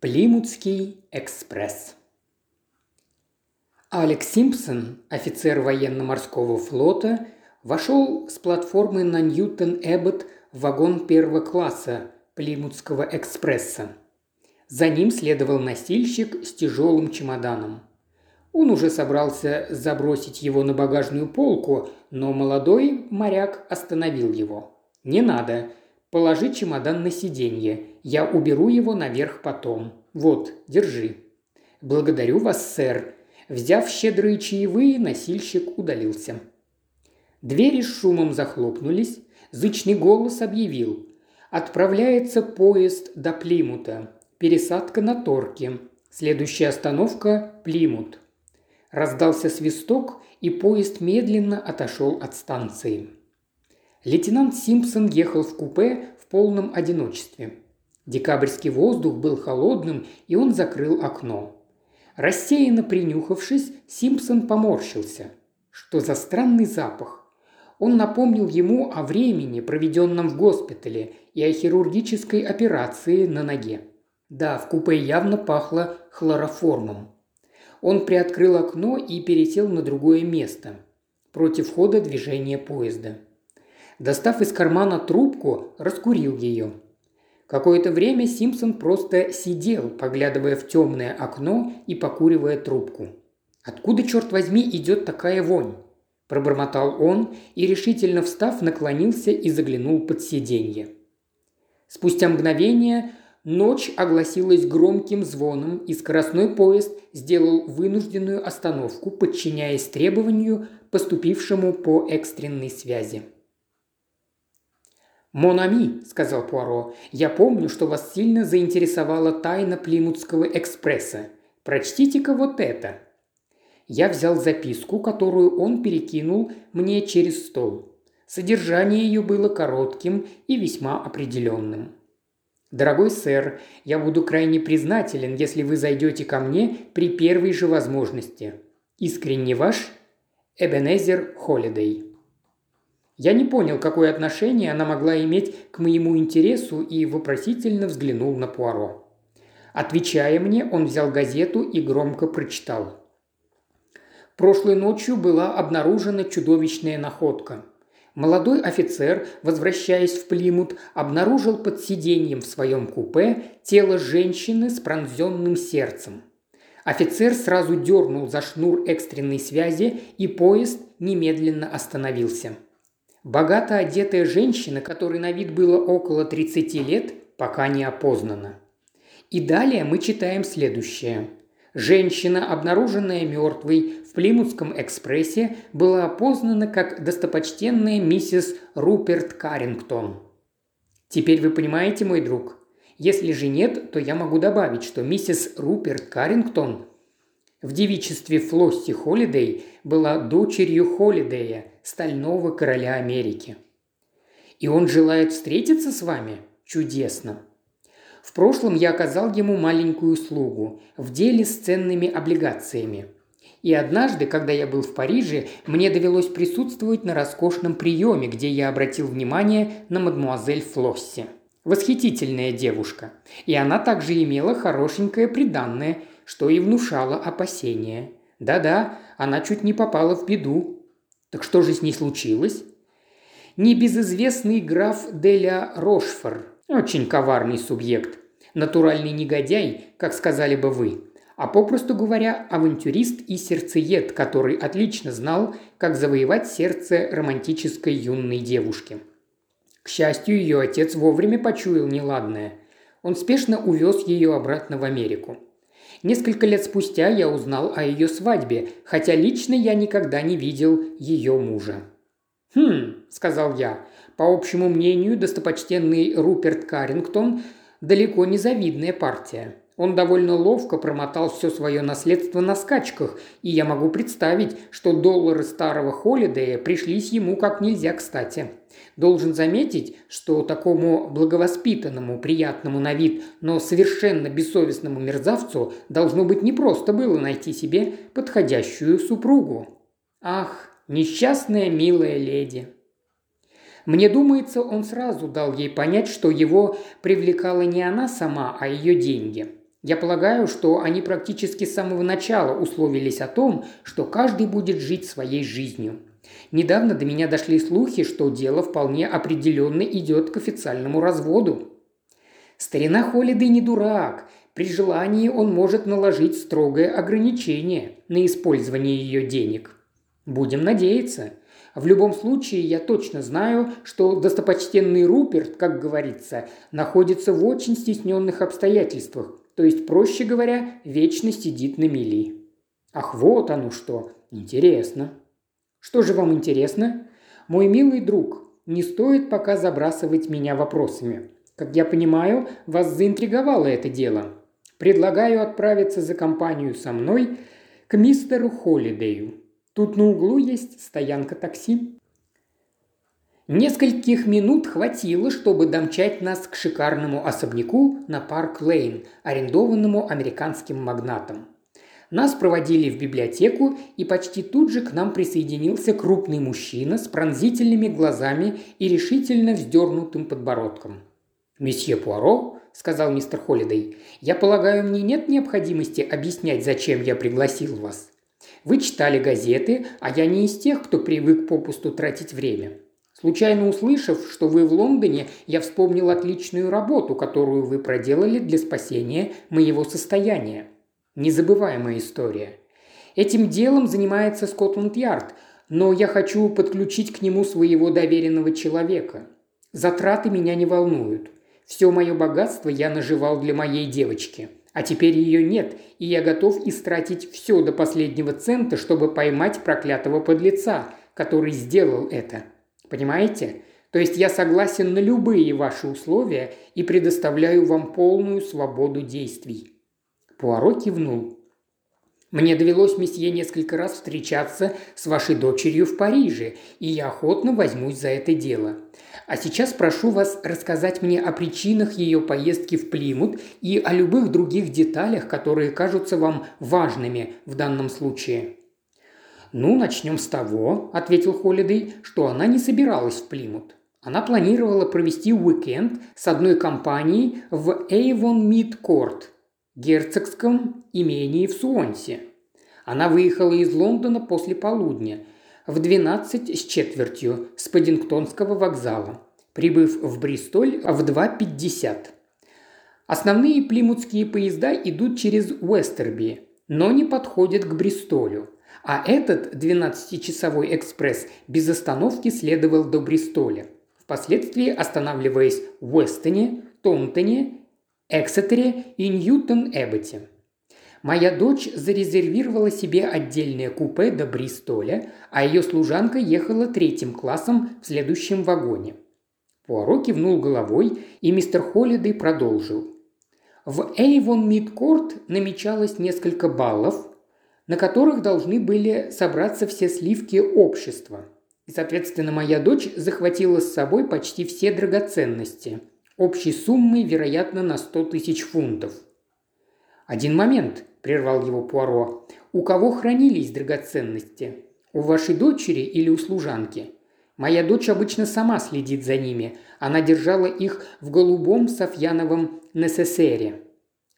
Плимутский экспресс. Алекс Симпсон, офицер военно-морского флота, вошел с платформы на Ньютон-Эббот в вагон первого класса Плимутского экспресса. За ним следовал носильщик с тяжелым чемоданом. Он уже собрался забросить его на багажную полку, но молодой моряк остановил его. «Не надо. Положи чемодан на сиденье. Я уберу его наверх потом. Вот, держи». «Благодарю вас, сэр». Взяв щедрые чаевые, носильщик удалился. Двери с шумом захлопнулись. Зычный голос объявил. «Отправляется поезд до Плимута. Пересадка на Торке. Следующая остановка – Плимут». Раздался свисток, и поезд медленно отошел от станции. Лейтенант Симпсон ехал в купе в полном одиночестве. Декабрьский воздух был холодным, и он закрыл окно. Рассеянно принюхавшись, Симпсон поморщился. Что за странный запах? Он напомнил ему о времени, проведенном в госпитале, и о хирургической операции на ноге. Да, в купе явно пахло хлороформом. Он приоткрыл окно и пересел на другое место, против хода движения поезда. Достав из кармана трубку, раскурил ее. Какое-то время Симпсон просто сидел, поглядывая в темное окно и покуривая трубку. «Откуда, черт возьми, идет такая вонь?» Пробормотал он и, решительно встав, наклонился и заглянул под сиденье. Спустя мгновение ночь огласилась громким звоном, и скоростной поезд сделал вынужденную остановку, подчиняясь требованию, поступившему по экстренной связи. «Монами», – сказал Пуаро, – «я помню, что вас сильно заинтересовала тайна Плимутского экспресса. Прочтите-ка вот это». Я взял записку, которую он перекинул мне через стол. Содержание ее было коротким и весьма определенным. «Дорогой сэр, я буду крайне признателен, если вы зайдете ко мне при первой же возможности. Искренне ваш Эбенезер Холидей». Я не понял, какое отношение она могла иметь к моему интересу и вопросительно взглянул на Пуаро. Отвечая мне, он взял газету и громко прочитал. Прошлой ночью была обнаружена чудовищная находка. Молодой офицер, возвращаясь в Плимут, обнаружил под сиденьем в своем купе тело женщины с пронзенным сердцем. Офицер сразу дернул за шнур экстренной связи, и поезд немедленно остановился – Богато одетая женщина, которой на вид было около 30 лет, пока не опознана. И далее мы читаем следующее. Женщина, обнаруженная мертвой в Плимутском экспрессе, была опознана как достопочтенная миссис Руперт Каррингтон. Теперь вы понимаете, мой друг? Если же нет, то я могу добавить, что миссис Руперт Каррингтон в девичестве Флосси Холидей была дочерью Холидея, стального короля Америки. И он желает встретиться с вами? Чудесно. В прошлом я оказал ему маленькую услугу в деле с ценными облигациями. И однажды, когда я был в Париже, мне довелось присутствовать на роскошном приеме, где я обратил внимание на мадмуазель Флосси. Восхитительная девушка. И она также имела хорошенькое приданное – что и внушало опасения. Да-да, она чуть не попала в беду. Так что же с ней случилось? Небезызвестный граф Деля Рошфор, очень коварный субъект, натуральный негодяй, как сказали бы вы, а попросту говоря, авантюрист и сердцеед, который отлично знал, как завоевать сердце романтической юной девушки. К счастью, ее отец вовремя почуял неладное. Он спешно увез ее обратно в Америку. Несколько лет спустя я узнал о ее свадьбе, хотя лично я никогда не видел ее мужа. «Хм», – сказал я, – «по общему мнению, достопочтенный Руперт Каррингтон – далеко не завидная партия. Он довольно ловко промотал все свое наследство на скачках, и я могу представить, что доллары старого Холидея пришлись ему как нельзя кстати. Должен заметить, что такому благовоспитанному, приятному на вид, но совершенно бессовестному мерзавцу должно быть непросто было найти себе подходящую супругу. Ах, несчастная милая леди. Мне думается, он сразу дал ей понять, что его привлекала не она сама, а ее деньги. Я полагаю, что они практически с самого начала условились о том, что каждый будет жить своей жизнью. Недавно до меня дошли слухи, что дело вполне определенно идет к официальному разводу. Старина Холидей не дурак. При желании он может наложить строгое ограничение на использование ее денег. Будем надеяться. В любом случае, я точно знаю, что достопочтенный Руперт, как говорится, находится в очень стесненных обстоятельствах, то есть, проще говоря, вечно сидит на мели. Ах, вот оно что. Интересно. Что же вам интересно? Мой милый друг, не стоит пока забрасывать меня вопросами. Как я понимаю, вас заинтриговало это дело. Предлагаю отправиться за компанию со мной к мистеру Холидею. Тут на углу есть стоянка такси. Нескольких минут хватило, чтобы домчать нас к шикарному особняку на Парк-Лейн, арендованному американским магнатом. Нас проводили в библиотеку, и почти тут же к нам присоединился крупный мужчина с пронзительными глазами и решительно вздернутым подбородком. «Месье Пуаро», – сказал мистер Холидей, – «я полагаю, мне нет необходимости объяснять, зачем я пригласил вас. Вы читали газеты, а я не из тех, кто привык попусту тратить время. Случайно услышав, что вы в Лондоне, я вспомнил отличную работу, которую вы проделали для спасения моего состояния. Незабываемая история. Этим делом занимается Скотланд-Ярд, но я хочу подключить к нему своего доверенного человека. Затраты меня не волнуют. Все мое богатство я наживал для моей девочки – а теперь ее нет, и я готов истратить все до последнего цента, чтобы поймать проклятого подлеца, который сделал это. Понимаете? То есть я согласен на любые ваши условия и предоставляю вам полную свободу действий». Пуаро кивнул. Мне довелось, месье, несколько раз встречаться с вашей дочерью в Париже, и я охотно возьмусь за это дело. А сейчас прошу вас рассказать мне о причинах ее поездки в Плимут и о любых других деталях, которые кажутся вам важными в данном случае». «Ну, начнем с того», – ответил Холидей, – «что она не собиралась в Плимут. Она планировала провести уикенд с одной компанией в Эйвон Мид Корт, герцогском имении в Суонсе. Она выехала из Лондона после полудня в 12 с четвертью с Паддингтонского вокзала, прибыв в Бристоль в 2.50. Основные плимутские поезда идут через Уэстерби, но не подходят к Бристолю. А этот 12-часовой экспресс без остановки следовал до Бристоля, впоследствии останавливаясь в Уэстоне, Тонтоне Эксетере и Ньютон-Эбботе. Моя дочь зарезервировала себе отдельное купе до Бристоля, а ее служанка ехала третьим классом в следующем вагоне. Пуаро кивнул головой, и мистер Холлидей продолжил. В Эйвон Мидкорт намечалось несколько баллов, на которых должны были собраться все сливки общества. И, соответственно, моя дочь захватила с собой почти все драгоценности – общей суммой, вероятно, на сто тысяч фунтов. «Один момент», – прервал его Пуаро. «У кого хранились драгоценности? У вашей дочери или у служанки?» Моя дочь обычно сама следит за ними. Она держала их в голубом софьяновом несесере.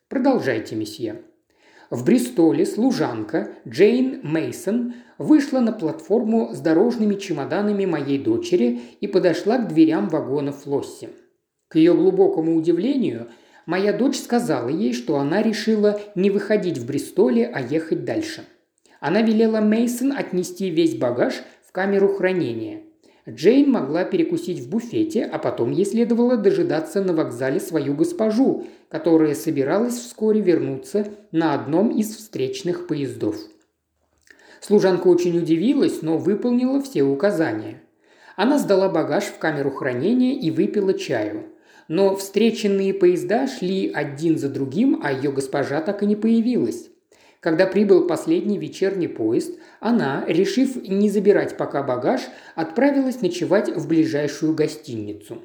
Продолжайте, месье. В Бристоле служанка Джейн Мейсон вышла на платформу с дорожными чемоданами моей дочери и подошла к дверям вагона Флосси. К ее глубокому удивлению, моя дочь сказала ей, что она решила не выходить в Бристоле, а ехать дальше. Она велела Мейсон отнести весь багаж в камеру хранения. Джейн могла перекусить в буфете, а потом ей следовало дожидаться на вокзале свою госпожу, которая собиралась вскоре вернуться на одном из встречных поездов. Служанка очень удивилась, но выполнила все указания. Она сдала багаж в камеру хранения и выпила чаю но встреченные поезда шли один за другим, а ее госпожа так и не появилась. Когда прибыл последний вечерний поезд, она, решив не забирать пока багаж, отправилась ночевать в ближайшую гостиницу.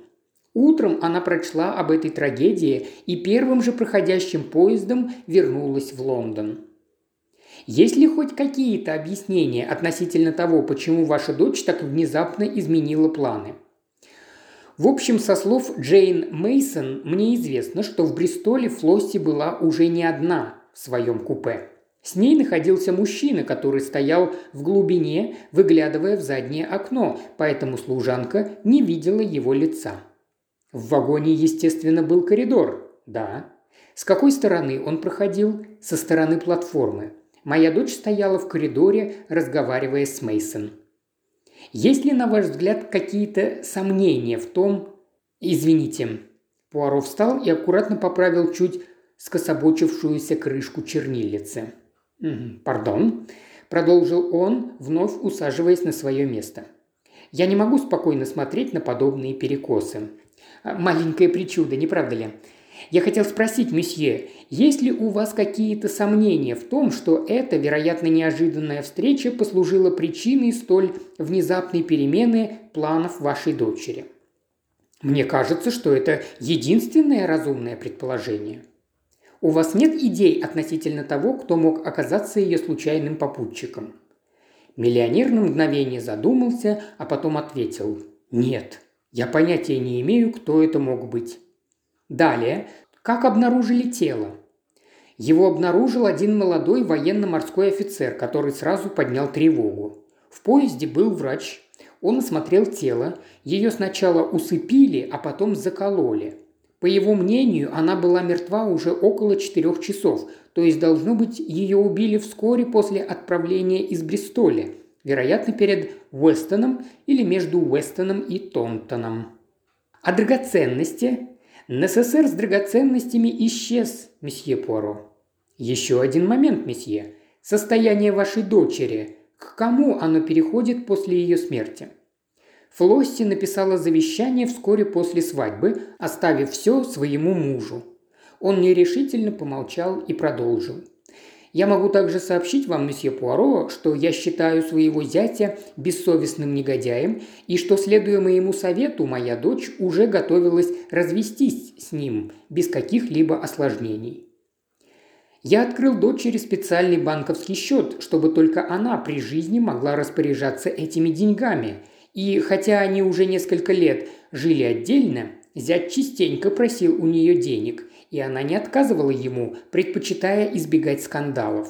Утром она прочла об этой трагедии и первым же проходящим поездом вернулась в Лондон. Есть ли хоть какие-то объяснения относительно того, почему ваша дочь так внезапно изменила планы? В общем, со слов Джейн Мейсон мне известно, что в Бристоле Флосси была уже не одна в своем купе. С ней находился мужчина, который стоял в глубине, выглядывая в заднее окно, поэтому служанка не видела его лица. В вагоне, естественно, был коридор. Да. С какой стороны он проходил? Со стороны платформы. Моя дочь стояла в коридоре, разговаривая с Мейсон. Есть ли, на ваш взгляд, какие-то сомнения в том... Извините. Пуаро встал и аккуратно поправил чуть скособочившуюся крышку чернильницы. «Пардон», – продолжил он, вновь усаживаясь на свое место. «Я не могу спокойно смотреть на подобные перекосы. А, маленькое причуда, не правда ли? Я хотел спросить, месье, есть ли у вас какие-то сомнения в том, что эта, вероятно, неожиданная встреча послужила причиной столь внезапной перемены планов вашей дочери? Мне кажется, что это единственное разумное предположение. У вас нет идей относительно того, кто мог оказаться ее случайным попутчиком?» Миллионер на мгновение задумался, а потом ответил «Нет, я понятия не имею, кто это мог быть». Далее, как обнаружили тело? Его обнаружил один молодой военно-морской офицер, который сразу поднял тревогу. В поезде был врач. Он осмотрел тело. Ее сначала усыпили, а потом закололи. По его мнению, она была мертва уже около четырех часов, то есть, должно быть, ее убили вскоре после отправления из Бристоля, вероятно, перед Уэстоном или между Уэстоном и Тонтоном. А драгоценности? НССР с драгоценностями исчез, месье Пуаро. Еще один момент, месье. Состояние вашей дочери. К кому оно переходит после ее смерти? Флосси написала завещание вскоре после свадьбы, оставив все своему мужу. Он нерешительно помолчал и продолжил. Я могу также сообщить вам, месье Пуаро, что я считаю своего зятя бессовестным негодяем и что, следуя моему совету, моя дочь уже готовилась развестись с ним без каких-либо осложнений. Я открыл дочери специальный банковский счет, чтобы только она при жизни могла распоряжаться этими деньгами – и хотя они уже несколько лет жили отдельно, зять частенько просил у нее денег, и она не отказывала ему, предпочитая избегать скандалов.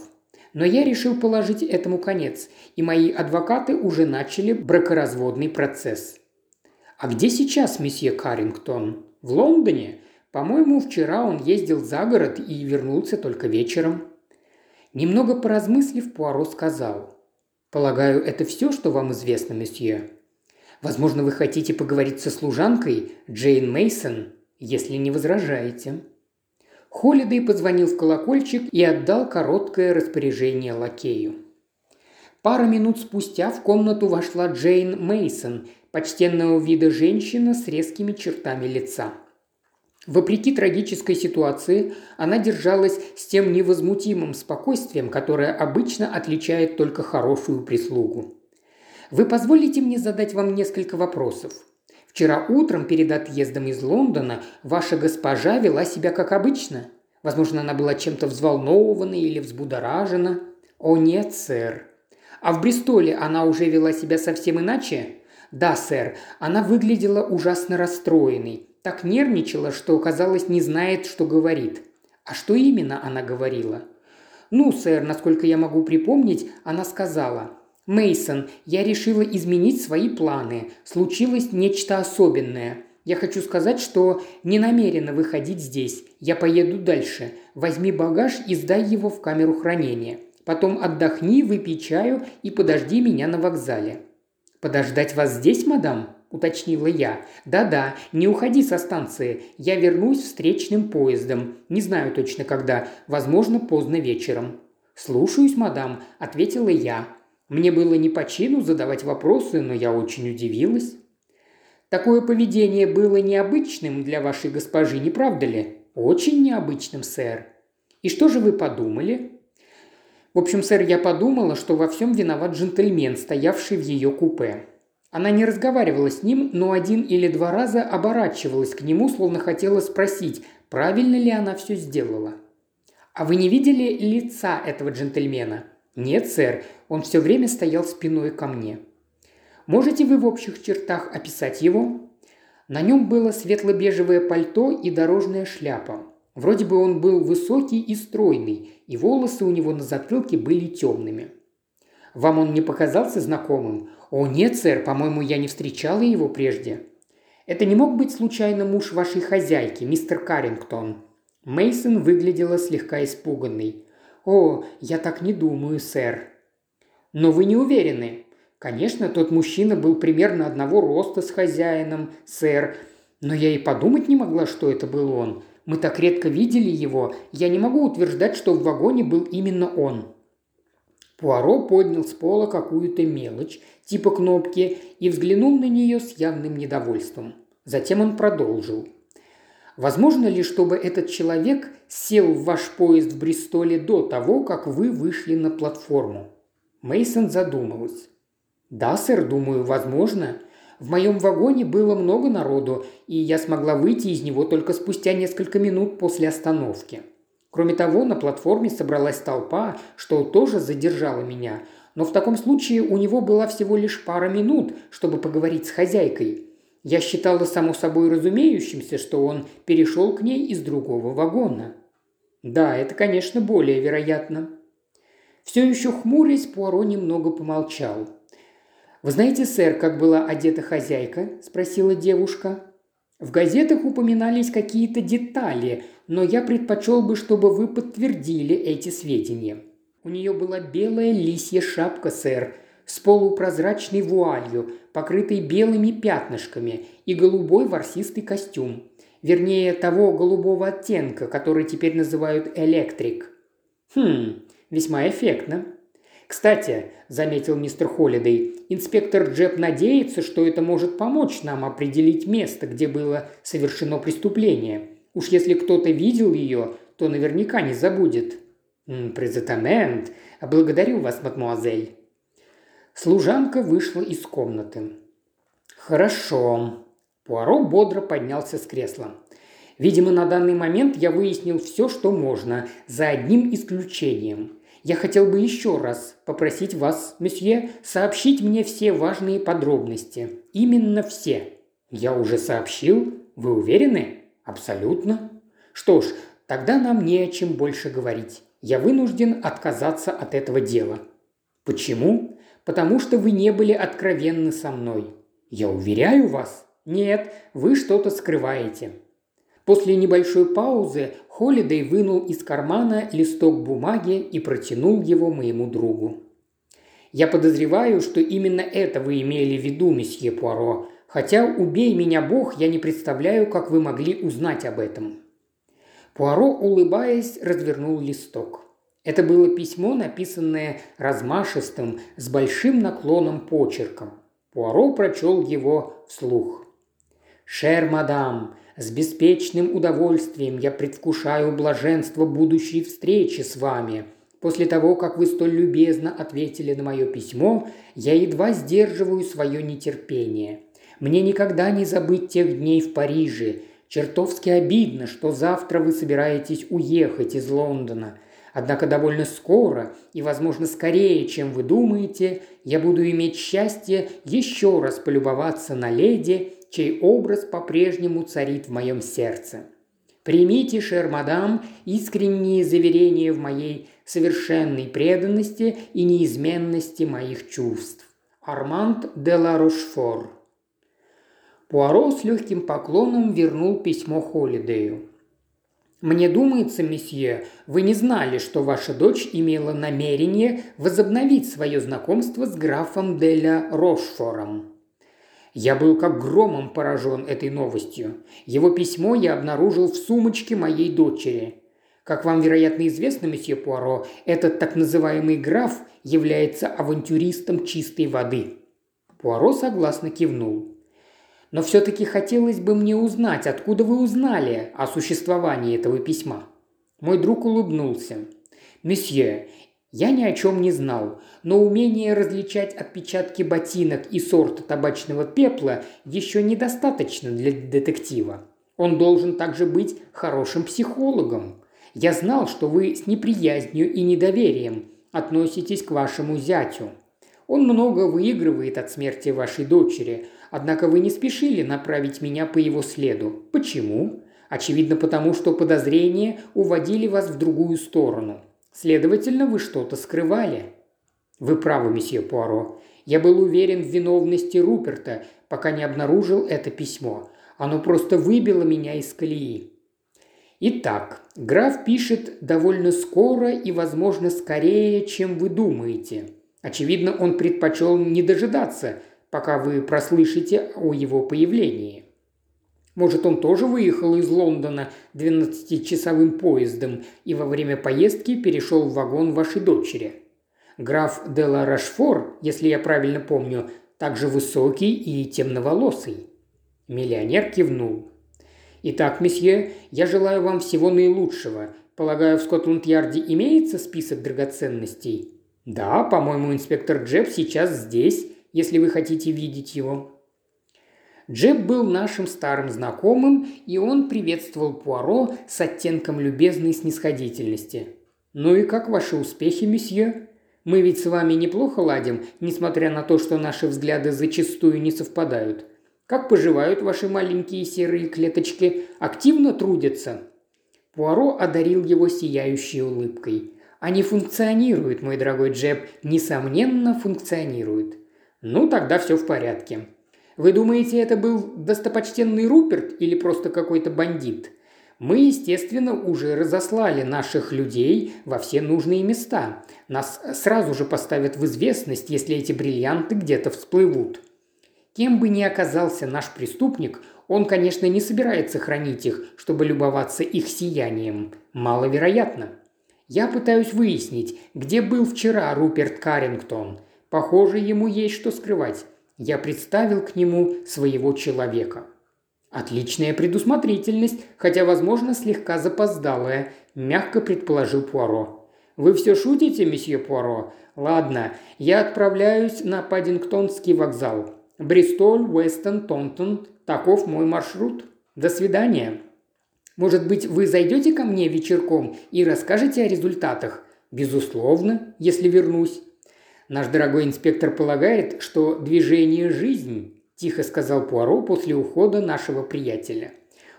Но я решил положить этому конец, и мои адвокаты уже начали бракоразводный процесс. «А где сейчас месье Каррингтон? В Лондоне? По-моему, вчера он ездил за город и вернулся только вечером». Немного поразмыслив, Пуаро сказал. «Полагаю, это все, что вам известно, месье?» Возможно, вы хотите поговорить со служанкой Джейн Мейсон, если не возражаете». Холидей позвонил в колокольчик и отдал короткое распоряжение лакею. Пару минут спустя в комнату вошла Джейн Мейсон, почтенного вида женщина с резкими чертами лица. Вопреки трагической ситуации, она держалась с тем невозмутимым спокойствием, которое обычно отличает только хорошую прислугу. Вы позволите мне задать вам несколько вопросов? Вчера утром перед отъездом из Лондона ваша госпожа вела себя как обычно. Возможно, она была чем-то взволнована или взбудоражена. О нет, сэр. А в Бристоле она уже вела себя совсем иначе? Да, сэр. Она выглядела ужасно расстроенной. Так нервничала, что, казалось, не знает, что говорит. А что именно она говорила? Ну, сэр, насколько я могу припомнить, она сказала – Мейсон, я решила изменить свои планы. Случилось нечто особенное. Я хочу сказать, что не намерена выходить здесь. Я поеду дальше. Возьми багаж и сдай его в камеру хранения. Потом отдохни, выпей чаю и подожди меня на вокзале». «Подождать вас здесь, мадам?» – уточнила я. «Да-да, не уходи со станции. Я вернусь встречным поездом. Не знаю точно когда. Возможно, поздно вечером». «Слушаюсь, мадам», – ответила я. Мне было не по чину задавать вопросы, но я очень удивилась. Такое поведение было необычным для вашей госпожи, не правда ли? Очень необычным, сэр. И что же вы подумали? В общем, сэр, я подумала, что во всем виноват джентльмен, стоявший в ее купе. Она не разговаривала с ним, но один или два раза оборачивалась к нему, словно хотела спросить, правильно ли она все сделала. «А вы не видели лица этого джентльмена?» «Нет, сэр, он все время стоял спиной ко мне». «Можете вы в общих чертах описать его?» На нем было светло-бежевое пальто и дорожная шляпа. Вроде бы он был высокий и стройный, и волосы у него на затылке были темными. «Вам он не показался знакомым?» «О, нет, сэр, по-моему, я не встречала его прежде». «Это не мог быть случайно муж вашей хозяйки, мистер Каррингтон?» Мейсон выглядела слегка испуганной. «О, я так не думаю, сэр». «Но вы не уверены?» Конечно, тот мужчина был примерно одного роста с хозяином, сэр, но я и подумать не могла, что это был он. Мы так редко видели его, я не могу утверждать, что в вагоне был именно он». Пуаро поднял с пола какую-то мелочь, типа кнопки, и взглянул на нее с явным недовольством. Затем он продолжил. «Возможно ли, чтобы этот человек сел в ваш поезд в Бристоле до того, как вы вышли на платформу?» Мейсон задумалась. «Да, сэр, думаю, возможно. В моем вагоне было много народу, и я смогла выйти из него только спустя несколько минут после остановки. Кроме того, на платформе собралась толпа, что тоже задержало меня, но в таком случае у него была всего лишь пара минут, чтобы поговорить с хозяйкой. Я считала само собой разумеющимся, что он перешел к ней из другого вагона. Да, это, конечно, более вероятно. Все еще хмурясь, Пуаро немного помолчал – «Вы знаете, сэр, как была одета хозяйка?» – спросила девушка. «В газетах упоминались какие-то детали, но я предпочел бы, чтобы вы подтвердили эти сведения. У нее была белая лисья шапка, сэр, с полупрозрачной вуалью, покрытой белыми пятнышками, и голубой ворсистый костюм. Вернее, того голубого оттенка, который теперь называют электрик. Хм, весьма эффектно. «Кстати», – заметил мистер Холлидей, – «инспектор Джеб надеется, что это может помочь нам определить место, где было совершено преступление. Уж если кто-то видел ее, то наверняка не забудет». «Презентамент. Благодарю вас, мадмуазель». Служанка вышла из комнаты. «Хорошо». Пуаро бодро поднялся с кресла. «Видимо, на данный момент я выяснил все, что можно, за одним исключением. Я хотел бы еще раз попросить вас, месье, сообщить мне все важные подробности. Именно все. Я уже сообщил. Вы уверены? Абсолютно. Что ж, тогда нам не о чем больше говорить. Я вынужден отказаться от этого дела. Почему? Потому что вы не были откровенны со мной. Я уверяю вас. Нет, вы что-то скрываете. После небольшой паузы Холидей вынул из кармана листок бумаги и протянул его моему другу. «Я подозреваю, что именно это вы имели в виду, месье Пуаро, хотя, убей меня Бог, я не представляю, как вы могли узнать об этом». Пуаро, улыбаясь, развернул листок. Это было письмо, написанное размашистым, с большим наклоном почерком. Пуаро прочел его вслух. «Шер, мадам, с беспечным удовольствием я предвкушаю блаженство будущей встречи с вами. После того, как вы столь любезно ответили на мое письмо, я едва сдерживаю свое нетерпение. Мне никогда не забыть тех дней в Париже. Чертовски обидно, что завтра вы собираетесь уехать из Лондона. Однако довольно скоро, и, возможно, скорее, чем вы думаете, я буду иметь счастье еще раз полюбоваться на леди чей образ по-прежнему царит в моем сердце. Примите, шер-мадам, искренние заверения в моей совершенной преданности и неизменности моих чувств. Арманд де ла Рошфор. Пуаро с легким поклоном вернул письмо Холидею. «Мне думается, месье, вы не знали, что ваша дочь имела намерение возобновить свое знакомство с графом Деля Рошфором. Я был как громом поражен этой новостью. Его письмо я обнаружил в сумочке моей дочери. Как вам, вероятно, известно, месье Пуаро, этот так называемый граф является авантюристом чистой воды. Пуаро согласно кивнул. Но все-таки хотелось бы мне узнать, откуда вы узнали о существовании этого письма. Мой друг улыбнулся. «Месье, я ни о чем не знал, но умение различать отпечатки ботинок и сорта табачного пепла еще недостаточно для детектива. Он должен также быть хорошим психологом. Я знал, что вы с неприязнью и недоверием относитесь к вашему зятю. Он много выигрывает от смерти вашей дочери, Однако вы не спешили направить меня по его следу. Почему? Очевидно, потому что подозрения уводили вас в другую сторону. Следовательно, вы что-то скрывали. Вы правы, месье Пуаро. Я был уверен в виновности Руперта, пока не обнаружил это письмо. Оно просто выбило меня из колеи. Итак, граф пишет довольно скоро и, возможно, скорее, чем вы думаете. Очевидно, он предпочел не дожидаться, пока вы прослышите о его появлении. Может, он тоже выехал из Лондона 12-часовым поездом и во время поездки перешел в вагон вашей дочери. Граф де ла Рашфор, если я правильно помню, также высокий и темноволосый. Миллионер кивнул. «Итак, месье, я желаю вам всего наилучшего. Полагаю, в Скотланд-Ярде имеется список драгоценностей?» «Да, по-моему, инспектор Джеб сейчас здесь, если вы хотите видеть его». Джеб был нашим старым знакомым, и он приветствовал Пуаро с оттенком любезной снисходительности. «Ну и как ваши успехи, месье? Мы ведь с вами неплохо ладим, несмотря на то, что наши взгляды зачастую не совпадают. Как поживают ваши маленькие серые клеточки? Активно трудятся?» Пуаро одарил его сияющей улыбкой. «Они функционируют, мой дорогой Джеб, несомненно функционируют». «Ну, тогда все в порядке. Вы думаете, это был достопочтенный Руперт или просто какой-то бандит? Мы, естественно, уже разослали наших людей во все нужные места. Нас сразу же поставят в известность, если эти бриллианты где-то всплывут. Кем бы ни оказался наш преступник, он, конечно, не собирается хранить их, чтобы любоваться их сиянием. Маловероятно. Я пытаюсь выяснить, где был вчера Руперт Каррингтон. Похоже, ему есть что скрывать. Я представил к нему своего человека. Отличная предусмотрительность, хотя, возможно, слегка запоздалая, мягко предположил Пуаро. Вы все шутите, месье Пуаро? Ладно, я отправляюсь на Паддингтонский вокзал. Бристоль, Уэстон, Тонтон. Таков мой маршрут. До свидания. Может быть, вы зайдете ко мне вечерком и расскажете о результатах? Безусловно, если вернусь. Наш дорогой инспектор полагает, что движение – жизнь», – тихо сказал Пуаро после ухода нашего приятеля.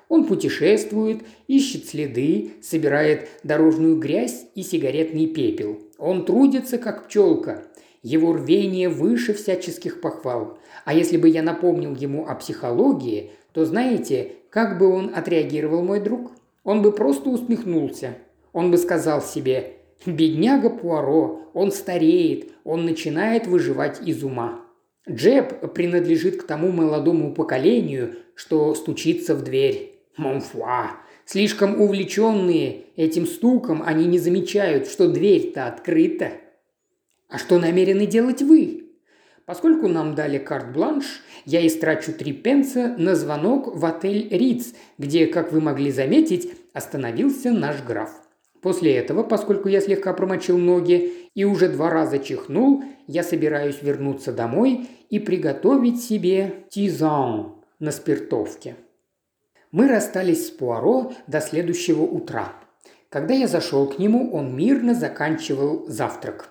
Он путешествует, ищет следы, собирает дорожную грязь и сигаретный пепел. Он трудится, как пчелка. Его рвение выше всяческих похвал. А если бы я напомнил ему о психологии, то знаете, как бы он отреагировал, мой друг? Он бы просто усмехнулся. Он бы сказал себе Бедняга Пуаро, он стареет, он начинает выживать из ума. Джеб принадлежит к тому молодому поколению, что стучится в дверь. Монфуа. Слишком увлеченные этим стуком, они не замечают, что дверь-то открыта. А что намерены делать вы? Поскольку нам дали карт-бланш, я истрачу три пенса на звонок в отель Риц, где, как вы могли заметить, остановился наш граф. После этого, поскольку я слегка промочил ноги и уже два раза чихнул, я собираюсь вернуться домой и приготовить себе тизан на спиртовке. Мы расстались с Пуаро до следующего утра. Когда я зашел к нему, он мирно заканчивал завтрак.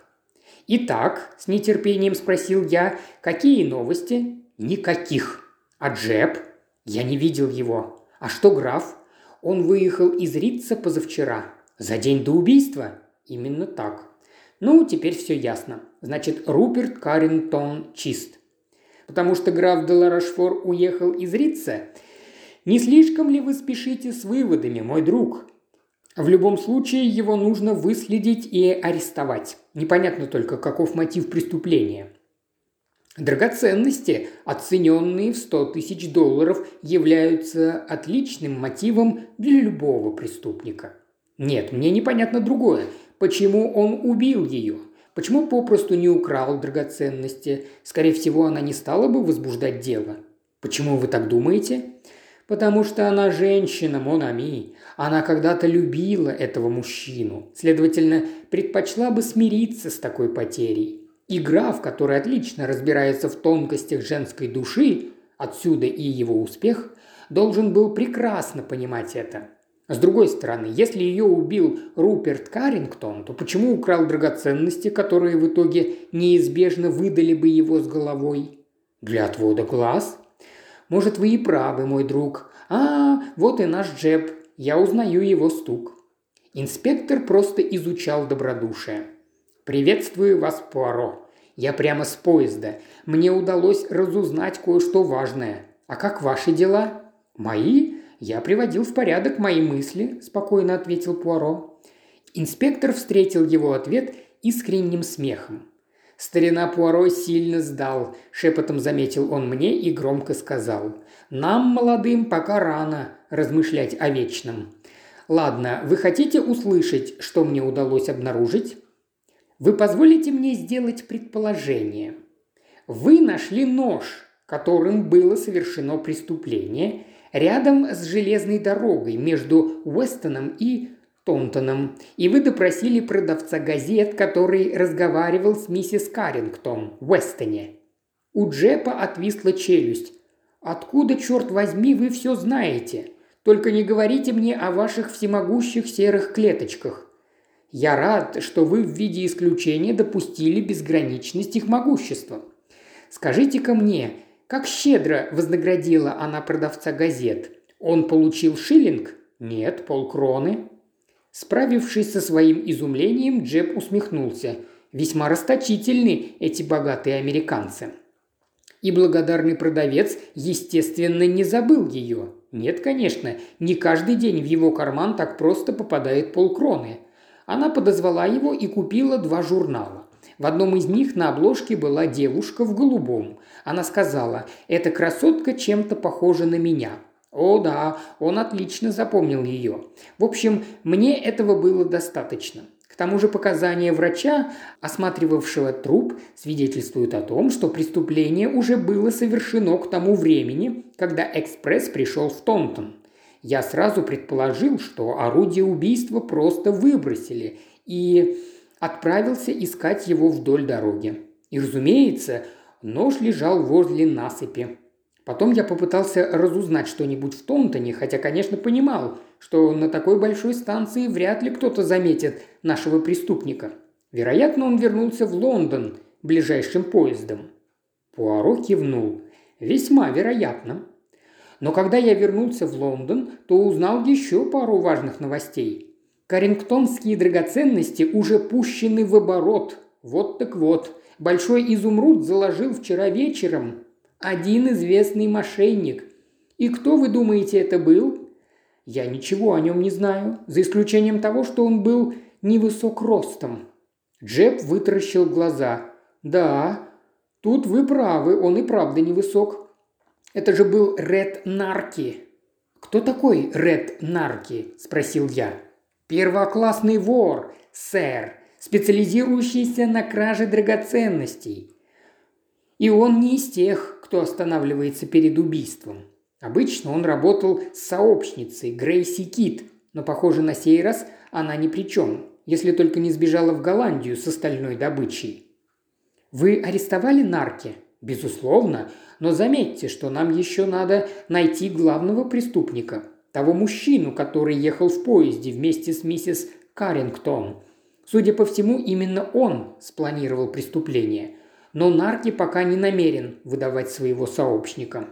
«Итак», – с нетерпением спросил я, – «какие новости?» «Никаких». «А Джеб?» «Я не видел его». «А что граф?» «Он выехал из Рица позавчера. За день до убийства? Именно так. Ну, теперь все ясно. Значит, Руперт Каррингтон чист. Потому что граф де Ларашфор уехал из Рица? Не слишком ли вы спешите с выводами, мой друг? В любом случае, его нужно выследить и арестовать. Непонятно только, каков мотив преступления. Драгоценности, оцененные в 100 тысяч долларов, являются отличным мотивом для любого преступника – нет, мне непонятно другое. Почему он убил ее? Почему попросту не украл драгоценности? Скорее всего, она не стала бы возбуждать дело. Почему вы так думаете? Потому что она женщина, Монами. Она когда-то любила этого мужчину. Следовательно, предпочла бы смириться с такой потерей. И граф, который отлично разбирается в тонкостях женской души, отсюда и его успех, должен был прекрасно понимать это. С другой стороны, если ее убил Руперт Каррингтон, то почему украл драгоценности, которые в итоге неизбежно выдали бы его с головой? Для отвода глаз? Может, вы и правы, мой друг. А, вот и наш Джеб. Я узнаю его стук». Инспектор просто изучал добродушие. «Приветствую вас, Пуаро. Я прямо с поезда. Мне удалось разузнать кое-что важное. А как ваши дела?» «Мои? Я приводил в порядок мои мысли», – спокойно ответил Пуаро. Инспектор встретил его ответ искренним смехом. «Старина Пуаро сильно сдал», – шепотом заметил он мне и громко сказал. «Нам, молодым, пока рано размышлять о вечном. Ладно, вы хотите услышать, что мне удалось обнаружить? Вы позволите мне сделать предположение. Вы нашли нож, которым было совершено преступление, рядом с железной дорогой между Уэстоном и Тонтоном, и вы допросили продавца газет, который разговаривал с миссис Каррингтон в Уэстоне. У Джепа отвисла челюсть. «Откуда, черт возьми, вы все знаете? Только не говорите мне о ваших всемогущих серых клеточках. Я рад, что вы в виде исключения допустили безграничность их могущества. Скажите-ка мне, как щедро вознаградила она продавца газет? Он получил шиллинг? Нет, полкроны. Справившись со своим изумлением, Джеб усмехнулся. Весьма расточительны эти богатые американцы. И благодарный продавец, естественно, не забыл ее. Нет, конечно, не каждый день в его карман так просто попадает полкроны. Она подозвала его и купила два журнала. В одном из них на обложке была девушка в голубом. Она сказала, «Эта красотка чем-то похожа на меня». О да, он отлично запомнил ее. В общем, мне этого было достаточно. К тому же показания врача, осматривавшего труп, свидетельствуют о том, что преступление уже было совершено к тому времени, когда экспресс пришел в Тонтон. Я сразу предположил, что орудие убийства просто выбросили, и отправился искать его вдоль дороги. И, разумеется, нож лежал возле насыпи. Потом я попытался разузнать что-нибудь в Тонтоне, хотя, конечно, понимал, что на такой большой станции вряд ли кто-то заметит нашего преступника. Вероятно, он вернулся в Лондон ближайшим поездом. Пуаро кивнул. Весьма вероятно. Но когда я вернулся в Лондон, то узнал еще пару важных новостей. Карингтонские драгоценности уже пущены в оборот. Вот так вот. Большой изумруд заложил вчера вечером один известный мошенник. И кто, вы думаете, это был? Я ничего о нем не знаю, за исключением того, что он был невысок ростом. Джеб вытаращил глаза. Да, тут вы правы, он и правда невысок. Это же был Ред Нарки. Кто такой Ред Нарки? спросил я. Первоклассный вор, сэр, специализирующийся на краже драгоценностей. И он не из тех, кто останавливается перед убийством. Обычно он работал с сообщницей Грейси Кит, но, похоже, на сей раз она ни при чем, если только не сбежала в Голландию с остальной добычей. «Вы арестовали нарки?» «Безусловно, но заметьте, что нам еще надо найти главного преступника того мужчину, который ехал в поезде вместе с миссис Каррингтон. Судя по всему, именно он спланировал преступление. Но Нарки пока не намерен выдавать своего сообщника.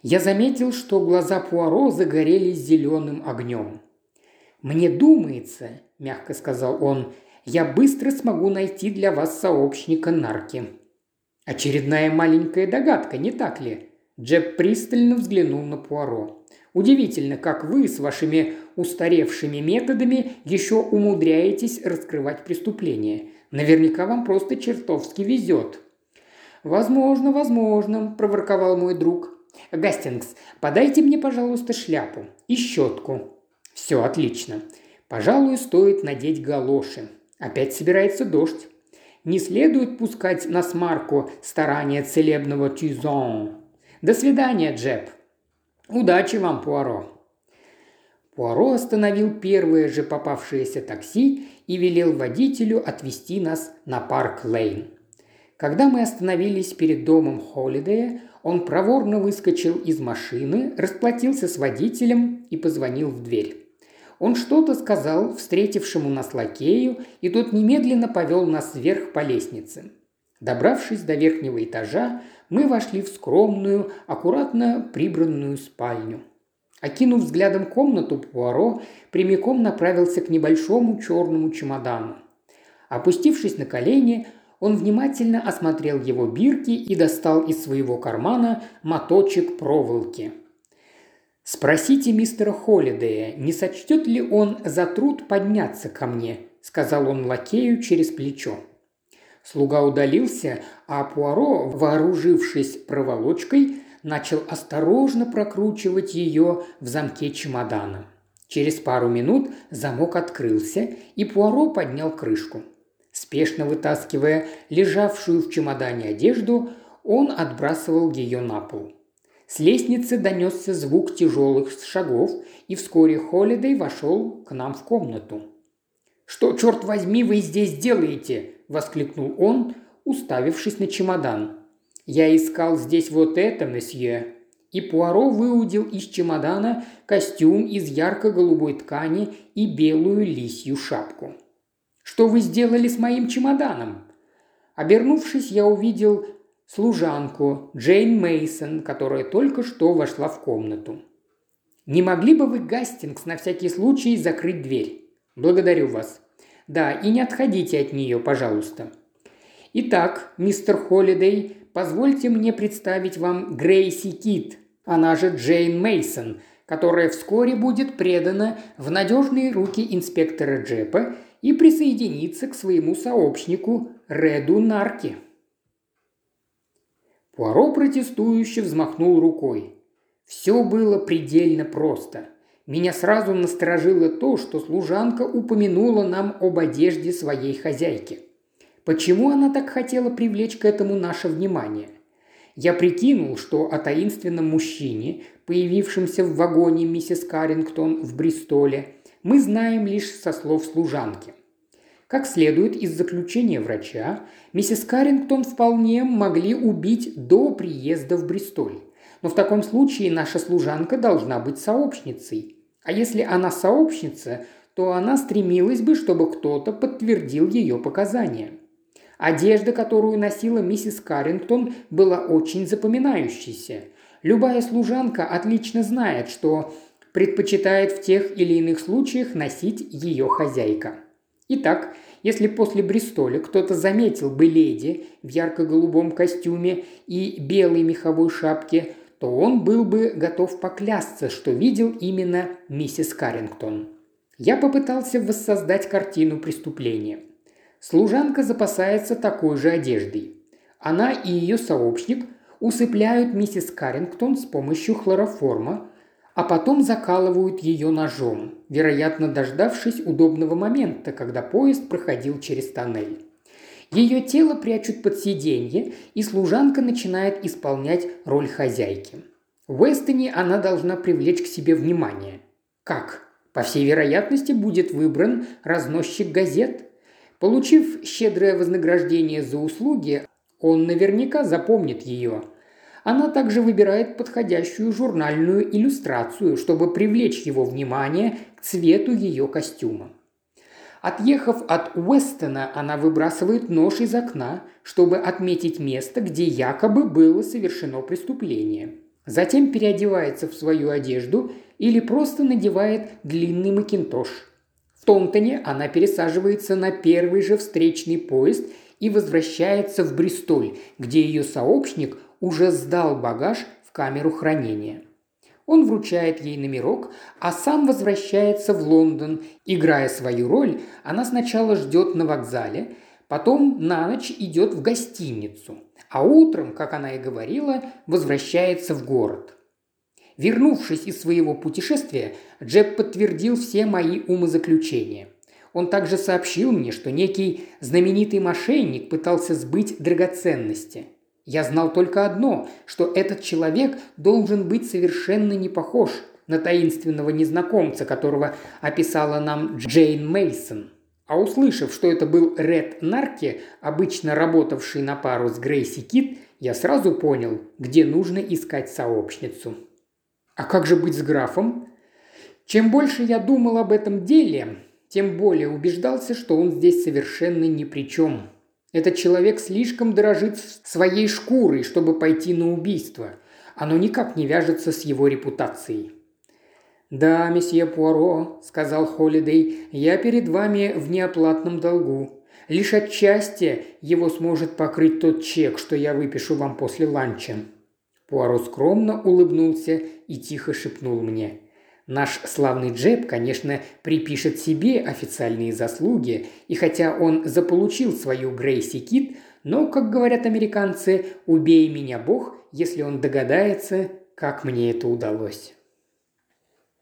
Я заметил, что глаза Пуаро загорелись зеленым огнем. «Мне думается», – мягко сказал он, – «я быстро смогу найти для вас сообщника Нарки». Очередная маленькая догадка, не так ли? Джеб пристально взглянул на Пуаро. Удивительно, как вы с вашими устаревшими методами еще умудряетесь раскрывать преступления. Наверняка вам просто чертовски везет». «Возможно, возможно», – проворковал мой друг. «Гастингс, подайте мне, пожалуйста, шляпу и щетку». «Все отлично. Пожалуй, стоит надеть галоши. Опять собирается дождь. Не следует пускать на смарку старания целебного Тюзон. До свидания, Джеб. «Удачи вам, Пуаро!» Пуаро остановил первое же попавшееся такси и велел водителю отвезти нас на Парк Лейн. Когда мы остановились перед домом Холидея, он проворно выскочил из машины, расплатился с водителем и позвонил в дверь. Он что-то сказал встретившему нас лакею, и тот немедленно повел нас вверх по лестнице. Добравшись до верхнего этажа, мы вошли в скромную, аккуратно прибранную спальню. Окинув взглядом комнату, Пуаро прямиком направился к небольшому черному чемодану. Опустившись на колени, он внимательно осмотрел его бирки и достал из своего кармана моточек проволоки. «Спросите мистера Холидея, не сочтет ли он за труд подняться ко мне?» – сказал он лакею через плечо. Слуга удалился, а Пуаро, вооружившись проволочкой, начал осторожно прокручивать ее в замке чемодана. Через пару минут замок открылся, и Пуаро поднял крышку. Спешно вытаскивая лежавшую в чемодане одежду, он отбрасывал ее на пол. С лестницы донесся звук тяжелых шагов, и вскоре Холидей вошел к нам в комнату. «Что, черт возьми, вы здесь делаете?» – воскликнул он, уставившись на чемодан. «Я искал здесь вот это, месье». И Пуаро выудил из чемодана костюм из ярко-голубой ткани и белую лисью шапку. «Что вы сделали с моим чемоданом?» Обернувшись, я увидел служанку Джейн Мейсон, которая только что вошла в комнату. «Не могли бы вы, Гастингс, на всякий случай закрыть дверь?» «Благодарю вас». «Да, и не отходите от нее, пожалуйста». «Итак, мистер Холидей, позвольте мне представить вам Грейси Кит, она же Джейн Мейсон, которая вскоре будет предана в надежные руки инспектора Джепа и присоединится к своему сообщнику Реду Нарки. Пуаро протестующе взмахнул рукой. Все было предельно просто. Меня сразу насторожило то, что служанка упомянула нам об одежде своей хозяйки – Почему она так хотела привлечь к этому наше внимание? Я прикинул, что о таинственном мужчине, появившемся в вагоне миссис Каррингтон в Бристоле, мы знаем лишь со слов служанки. Как следует из заключения врача, миссис Каррингтон вполне могли убить до приезда в Бристоль. Но в таком случае наша служанка должна быть сообщницей. А если она сообщница, то она стремилась бы, чтобы кто-то подтвердил ее показания. Одежда, которую носила миссис Каррингтон, была очень запоминающейся. Любая служанка отлично знает, что предпочитает в тех или иных случаях носить ее хозяйка. Итак, если после Бристоля кто-то заметил бы леди в ярко-голубом костюме и белой меховой шапке, то он был бы готов поклясться, что видел именно миссис Каррингтон. Я попытался воссоздать картину преступления – Служанка запасается такой же одеждой. Она и ее сообщник усыпляют миссис Каррингтон с помощью хлороформа, а потом закалывают ее ножом, вероятно, дождавшись удобного момента, когда поезд проходил через тоннель. Ее тело прячут под сиденье, и служанка начинает исполнять роль хозяйки. В Эстоне она должна привлечь к себе внимание. Как? По всей вероятности, будет выбран разносчик газет – Получив щедрое вознаграждение за услуги, он наверняка запомнит ее. Она также выбирает подходящую журнальную иллюстрацию, чтобы привлечь его внимание к цвету ее костюма. Отъехав от Уэстона, она выбрасывает нож из окна, чтобы отметить место, где якобы было совершено преступление. Затем переодевается в свою одежду или просто надевает длинный макинтош – в Тонтоне она пересаживается на первый же встречный поезд и возвращается в Бристоль, где ее сообщник уже сдал багаж в камеру хранения. Он вручает ей номерок, а сам возвращается в Лондон. Играя свою роль, она сначала ждет на вокзале, потом на ночь идет в гостиницу, а утром, как она и говорила, возвращается в город – Вернувшись из своего путешествия, Джеб подтвердил все мои умозаключения. Он также сообщил мне, что некий знаменитый мошенник пытался сбыть драгоценности. Я знал только одно, что этот человек должен быть совершенно не похож на таинственного незнакомца, которого описала нам Джейн Мейсон. А услышав, что это был Ред Нарки, обычно работавший на пару с Грейси Кит, я сразу понял, где нужно искать сообщницу. А как же быть с графом? Чем больше я думал об этом деле, тем более убеждался, что он здесь совершенно ни при чем. Этот человек слишком дорожит своей шкурой, чтобы пойти на убийство. Оно никак не вяжется с его репутацией». «Да, месье Пуаро», – сказал Холидей, – «я перед вами в неоплатном долгу. Лишь отчасти его сможет покрыть тот чек, что я выпишу вам после ланча». Пуаро скромно улыбнулся и тихо шепнул мне. Наш славный Джеб, конечно, припишет себе официальные заслуги, и хотя он заполучил свою Грейси Кит, но, как говорят американцы, убей меня Бог, если он догадается, как мне это удалось.